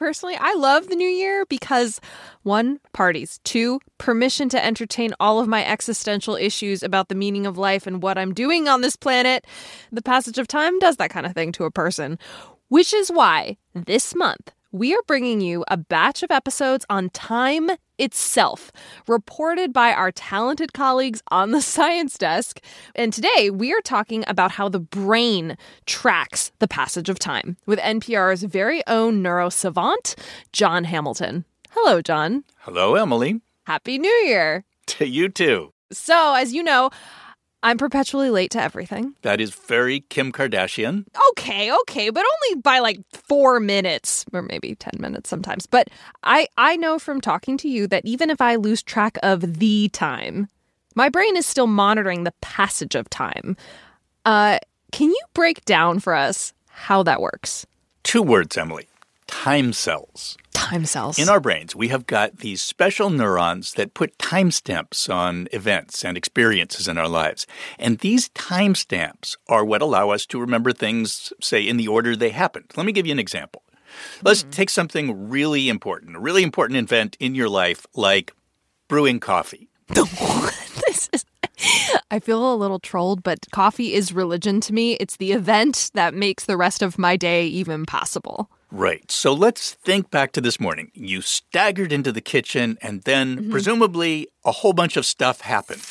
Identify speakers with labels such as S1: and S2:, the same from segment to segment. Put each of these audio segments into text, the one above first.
S1: Personally, I love the new year because one, parties, two, permission to entertain all of my existential issues about the meaning of life and what I'm doing on this planet. The passage of time does that kind of thing to a person, which is why this month we are bringing you a batch of episodes on time itself, reported by our talented colleagues on the science desk. And today we are talking about how the brain tracks the passage of time with NPR's very own neurosavant, Jon Hamilton. Hello, Jon.
S2: Hello, Emily.
S1: Happy New Year.
S2: To you too.
S1: So, as you know, I'm perpetually late to everything.
S2: That is very Kim Kardashian.
S1: Okay, okay, but only by like 4 minutes or maybe 10 minutes sometimes. But I I know from talking to you that even if I lose track of the time, my brain is still monitoring the passage of time. Uh can you break down for us how that works?
S2: Two words, Emily. Time cells.
S1: Time cells.
S2: In our brains, we have got these special neurons that put timestamps on events and experiences in our lives. And these timestamps are what allow us to remember things, say, in the order they happened. Let me give you an example. Let's
S1: Mm-hmm.
S2: take something really important, a really important event in your life, like brewing coffee.
S1: this is I feel a little trolled, but coffee is religion to me. It's the event that makes the rest of my day even possible.
S2: Right. So let's think back to this morning. You staggered into the kitchen, and then mm-hmm. presumably a whole bunch of stuff happened.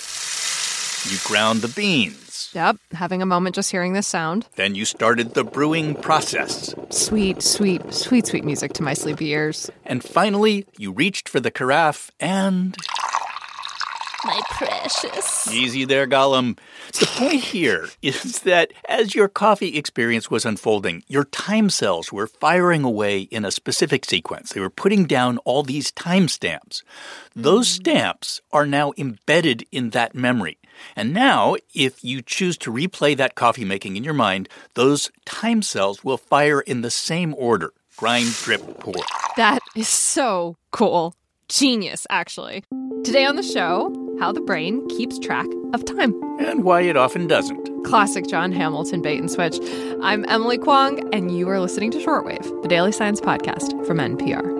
S2: You ground the beans.
S1: Yep, having a moment just hearing this sound.
S2: Then you started the brewing process.
S1: Sweet, sweet, sweet, sweet music to my sleepy ears.
S2: And finally, you reached for the carafe and.
S1: My precious.
S2: Easy there, Gollum. The point here is that as your coffee experience was unfolding, your time cells were firing away in a specific sequence. They were putting down all these time stamps. Those hmm. stamps are now embedded in that memory. And now, if you choose to replay that coffee making in your mind, those time cells will fire in the same order grind, drip, pour.
S1: That is so cool. Genius, actually. Today on the show, how the brain keeps track of time.
S2: And why it often doesn't.
S1: Classic Jon Hamilton bait and switch. I'm Emily Kwong, and you are listening to Shortwave, the daily science podcast from NPR.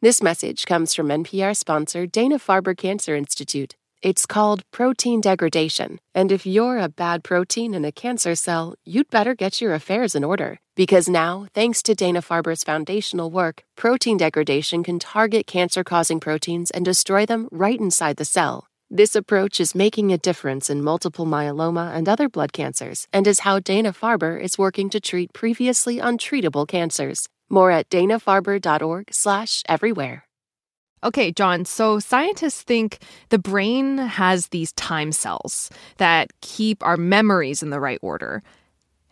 S3: This message comes from NPR sponsor Dana Farber Cancer Institute. It's called protein degradation. And if you're a bad protein in a cancer cell, you'd better get your affairs in order. Because now, thanks to Dana Farber's foundational work, protein degradation can target cancer causing proteins and destroy them right inside the cell. This approach is making a difference in multiple myeloma and other blood cancers, and is how Dana Farber is working to treat previously untreatable cancers. More at danafarber.org/everywhere.
S1: Okay, Jon. So scientists think the brain has these time cells that keep our memories in the right order.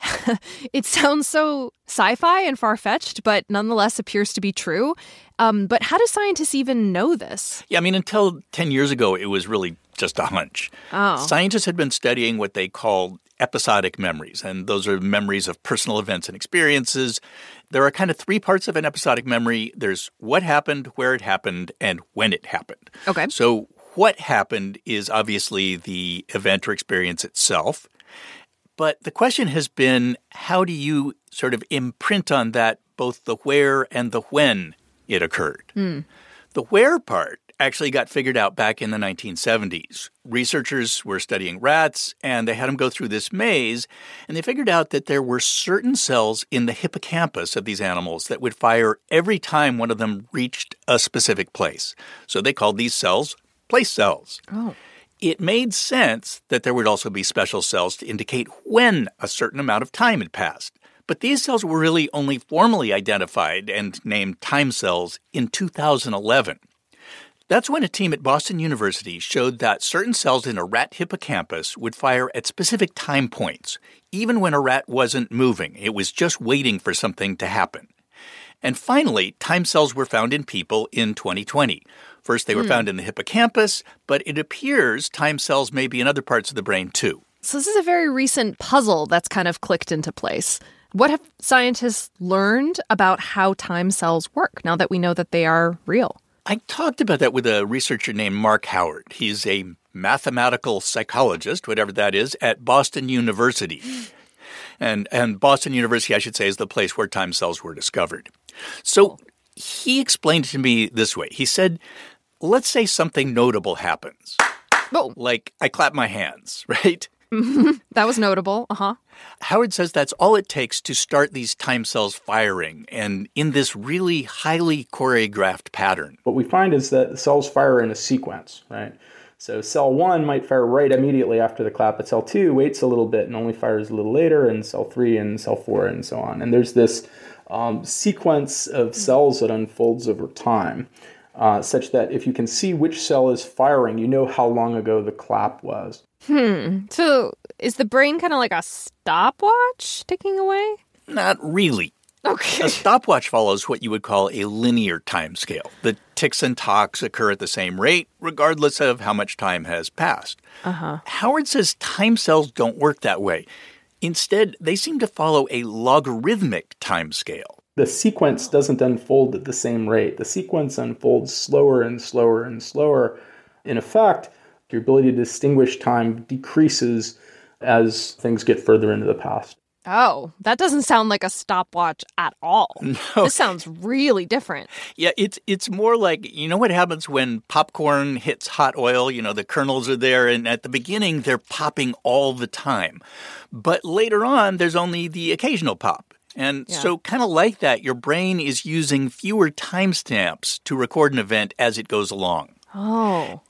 S1: it sounds so sci fi and far fetched, but nonetheless appears to be true. Um, but how do scientists even know this?
S2: Yeah, I mean, until 10 years ago, it was really just a hunch.
S1: Oh.
S2: Scientists had been studying what they called episodic memories, and those are memories of personal events and experiences. There are kind of three parts of an episodic memory there's what happened, where it happened, and when it happened.
S1: Okay.
S2: So, what happened is obviously the event or experience itself. But the question has been how do you sort of imprint on that both the where and the when it occurred? Hmm. The where part actually got figured out back in the 1970s. Researchers were studying rats and they had them go through this maze and they figured out that there were certain cells in the hippocampus of these animals that would fire every time one of them reached a specific place. So they called these cells place cells.
S1: Oh.
S2: It made sense that there would also be special cells to indicate when a certain amount of time had passed. But these cells were really only formally identified and named time cells in 2011. That's when a team at Boston University showed that certain cells in a rat hippocampus would fire at specific time points, even when a rat wasn't moving. It was just waiting for something to happen. And finally, time cells were found in people in 2020. First, they were hmm. found in the hippocampus, but it appears time cells may be in other parts of the brain too.
S1: So, this is a very recent puzzle that's kind of clicked into place. What have scientists learned about how time cells work now that we know that they are real?
S2: I talked about that with a researcher named Marc Howard. He's a mathematical psychologist, whatever that is, at Boston University. And, and Boston University, I should say, is the place where time cells were discovered. So he explained it to me this way. He said, let's say something notable happens.
S1: Oh,
S2: Like I clap my hands, right?
S1: that was notable. Uh huh.
S2: Howard says that's all it takes to start these time cells firing and in this really highly choreographed pattern.
S4: What we find is that the cells fire in a sequence, right? So cell one might fire right immediately after the clap, but cell two waits a little bit and only fires a little later, and cell three and cell four and so on. And there's this um, sequence of cells that unfolds over time, uh, such that if you can see which cell is firing, you know how long ago the clap was.
S1: So, is the brain kind of like a stopwatch ticking away?
S2: Not really.
S1: Okay.
S2: A stopwatch follows what you would call a linear time scale. The ticks and talks occur at the same rate, regardless of how much time has passed. Uh-huh. Howard says time cells don't work that way. Instead, they seem to follow a logarithmic time scale.
S4: The sequence doesn't unfold at the same rate. The sequence unfolds slower and slower and slower. In effect, your ability to distinguish time decreases as things get further into the past.
S1: Oh, that doesn't sound like a stopwatch at all. No. This sounds really different.
S2: Yeah, it's it's more like you know what happens when popcorn hits hot oil, you know, the kernels are there and at the beginning they're popping all the time. But later on there's only the occasional pop. And
S1: Yeah.
S2: so kind of like that, your brain is using fewer timestamps to record an event as it goes along.
S1: Oh.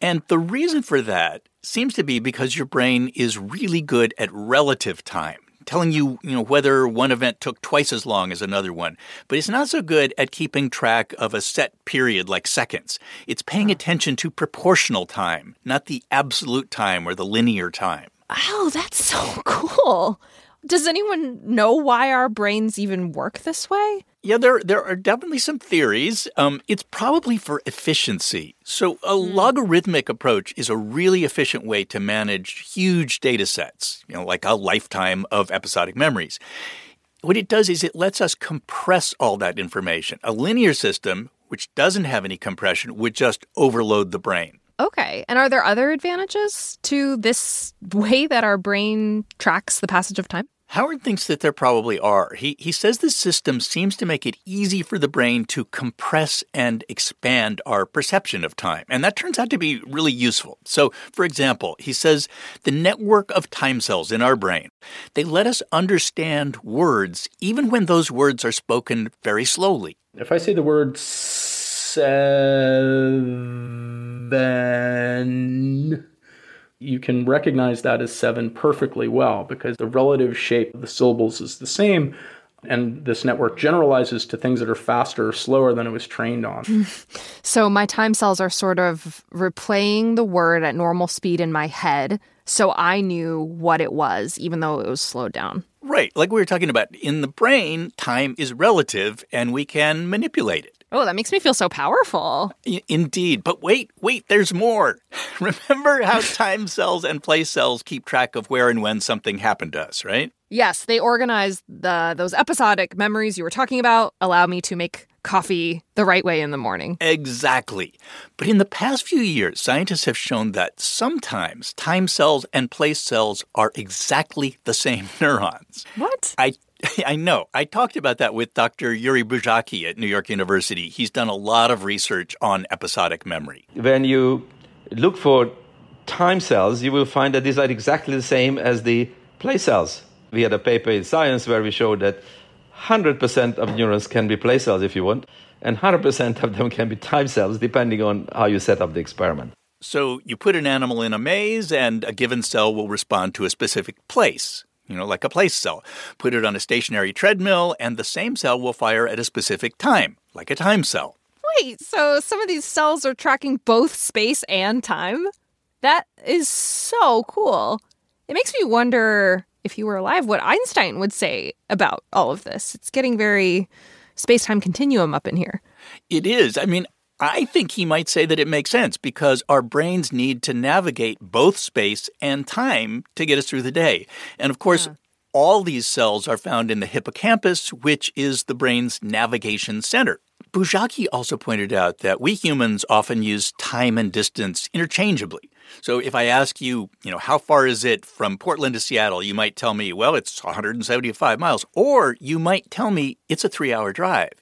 S2: And the reason for that seems to be because your brain is really good at relative time, telling you, you know, whether one event took twice as long as another one. But it's not so good at keeping track of a set period like seconds. It's paying attention to proportional time, not the absolute time or the linear time.
S1: Oh, that's so cool. Does anyone know why our brains even work this way?
S2: Yeah, there there are definitely some theories. Um, it's probably for efficiency. So a logarithmic approach is a really efficient way to manage huge data sets, you know, like a lifetime of episodic memories. What it does is it lets us compress all that information. A linear system, which doesn't have any compression, would just overload the brain.
S1: Okay. And are there other advantages to this way that our brain tracks the passage of time?
S2: Howard thinks that there probably are. He, he says this system seems to make it easy for the brain to compress and expand our perception of time. And that turns out to be really useful. So, for example, he says the network of time cells in our brain, they let us understand words even when those words are spoken very slowly.
S4: If I say the word seven, you can recognize that as seven perfectly well because the relative shape of the syllables is the same. And this network generalizes to things that are faster or slower than it was trained on.
S1: So my time cells are sort of replaying the word at normal speed in my head. So I knew what it was, even though it was slowed down.
S2: Right, like we were talking about, in the brain, time is relative and we can manipulate it.
S1: Oh, that makes me feel so powerful.
S2: Indeed. But wait, wait, there's more. Remember how time cells and place cells keep track of where and when something happened to us, right?
S1: Yes, they organize the those episodic memories you were talking about, allow me to make coffee the right way in the morning.
S2: Exactly. But in the past few years, scientists have shown that sometimes time cells and place cells are exactly the same neurons.
S1: What?
S2: I I know. I talked about that with Dr. György Buzsáki at New York University. He's done a lot of research on episodic memory.
S5: when you look for time cells, you will find that these are exactly the same as the place cells. We had a paper in Science where we showed that 100% of neurons can be place cells if you want, and 100% of them can be time cells depending on how you set up the experiment.
S2: So you put an animal in a maze, and a given cell will respond to a specific place, you know, like a place cell. Put it on a stationary treadmill, and the same cell will fire at a specific time, like a time cell.
S1: Wait, so some of these cells are tracking both space and time? That is so cool. It makes me wonder if he were alive what Einstein would say about all of this. It's getting very space time continuum up in here.
S2: It is. I mean, I think he might say that it makes sense because our brains need to navigate both space and time to get us through the day. And of course, yeah. all these cells are found in the hippocampus, which is the brain's navigation center. Buzsáki also pointed out that we humans often use time and distance interchangeably. So if I ask you, you know, how far is it from Portland to Seattle, you might tell me, well, it's 175 miles. Or you might tell me it's a three hour drive.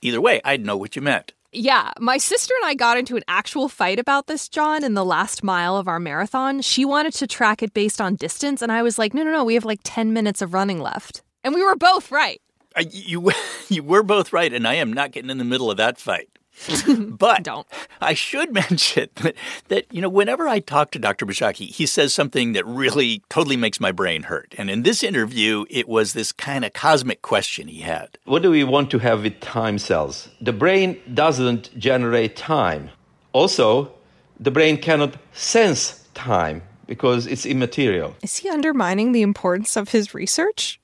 S2: Either way, I'd know what you meant.
S1: Yeah, my sister and I got into an actual fight about this, Jon, in the last mile of our marathon. She wanted to track it based on distance, and I was like, no, no, no, we have like 10 minutes of running left. And we were both right.
S2: Uh, you, you were both right, and I am not getting in the middle of that fight. but
S1: Don't.
S2: I should mention that, that, you know, whenever I talk to Dr. Buzsáki, he says something that really totally makes my brain hurt. And in this interview, it was this kind of cosmic question he had.
S5: What do we want to have with time cells? The brain doesn't generate time. Also, the brain cannot sense time because it's immaterial.
S1: Is he undermining the importance of his research?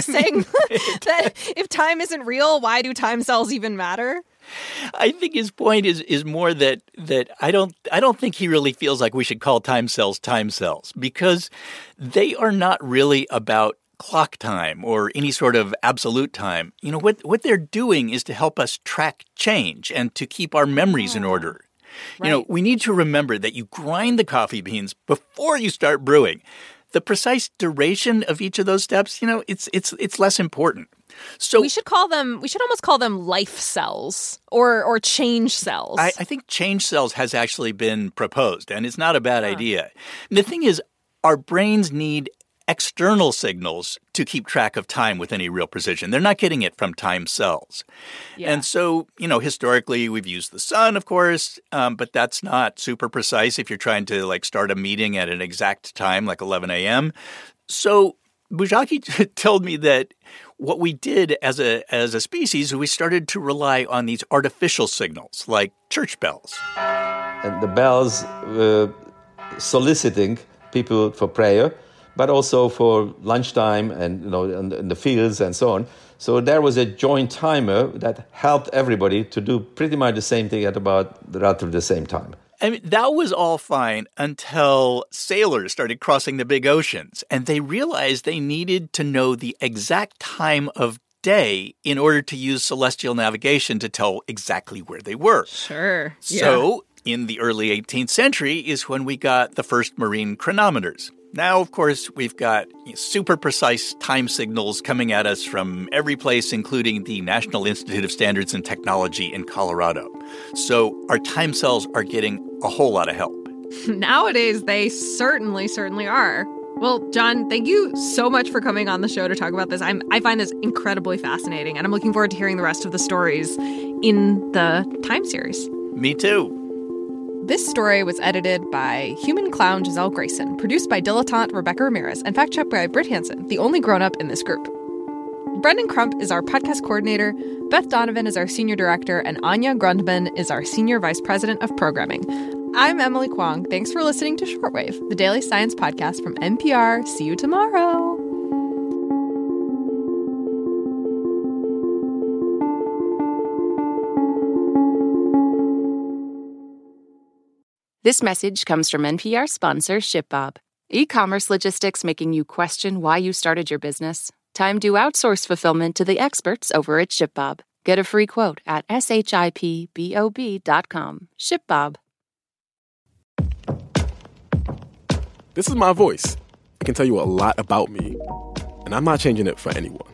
S1: saying that if time isn't real, why do time cells even matter?
S2: I think his point is is more that that I don't I don't think he really feels like we should call time cells time cells because they are not really about clock time or any sort of absolute time. You know what what they're doing is to help us track change and to keep our memories in ah. order. Right. You know, we need to remember that you grind the coffee beans before you start brewing. The precise duration of each of those steps, you know, it's it's it's less important.
S1: So we should call them. We should almost call them life cells or or change cells.
S2: I, I think change cells has actually been proposed, and it's not a bad huh. idea. And the thing is, our brains need external signals to keep track of time with any real precision. They're not getting it from time cells. Yeah. And so, you know, historically we've used the sun, of course, um, but that's not super precise if you're trying to like start a meeting at an exact time, like 11 a.m. So Buzsáki told me that what we did as a as a species, we started to rely on these artificial signals like church bells.
S5: And the bells uh, soliciting people for prayer, but also for lunchtime and you know in, the fields and so on. So there was a joint timer that helped everybody to do pretty much the same thing at about relatively the same time.
S2: I mean, that was all fine until sailors started crossing the big oceans and they realized they needed to know the exact time of day in order to use celestial navigation to tell exactly where they were.
S1: Sure.
S2: So, yeah. in the early 18th century is when we got the first marine chronometers. Now, of course, we've got super precise time signals coming at us from every place, including the National Institute of Standards and Technology in Colorado. So our time cells are getting a whole lot of help.
S1: Nowadays, they certainly, certainly are. Well, Jon, thank you so much for coming on the show to talk about this. I'm, I find this incredibly fascinating, and I'm looking forward to hearing the rest of the stories in the time series.
S2: Me too.
S1: This story was edited by human clown Giselle Grayson, produced by dilettante Rebecca Ramirez, and fact checked by Britt Hanson, the only grown up in this group. Brendan Crump is our podcast coordinator, Beth Donovan is our senior director, and Anya Grundmann is our senior vice president of programming. I'm Emily Kwong. Thanks for listening to Shortwave, the daily science podcast from NPR. See you tomorrow.
S3: This message comes from NPR sponsor ShipBob. E commerce logistics making you question why you started your business? Time to outsource fulfillment to the experts over at ShipBob. Get a free quote at shipbob.com. ShipBob.
S6: This is my voice. It can tell you a lot about me, and I'm not changing it for anyone.